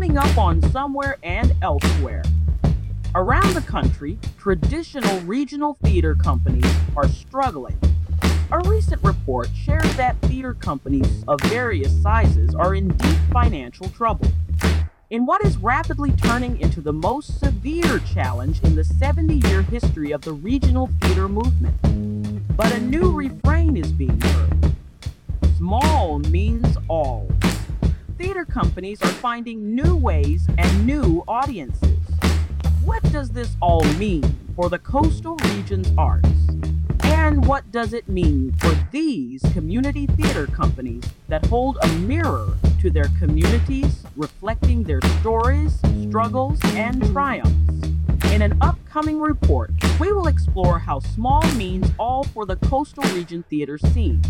coming up on Somewhere and Elsewhere. Around the country, traditional regional theater companies are struggling. A recent report shares that theater companies of various sizes are in deep financial trouble. In what is rapidly turning into the most severe challenge in the 70 year history of the regional theater movement. But a new refrain is being heard small means all. Theater companies are finding new ways and new audiences. What does this all mean for the coastal region's arts? And what does it mean for these community theater companies that hold a mirror to their communities, reflecting their stories, struggles, and triumphs? In an upcoming report, we will explore how small means all for the coastal region theater scene,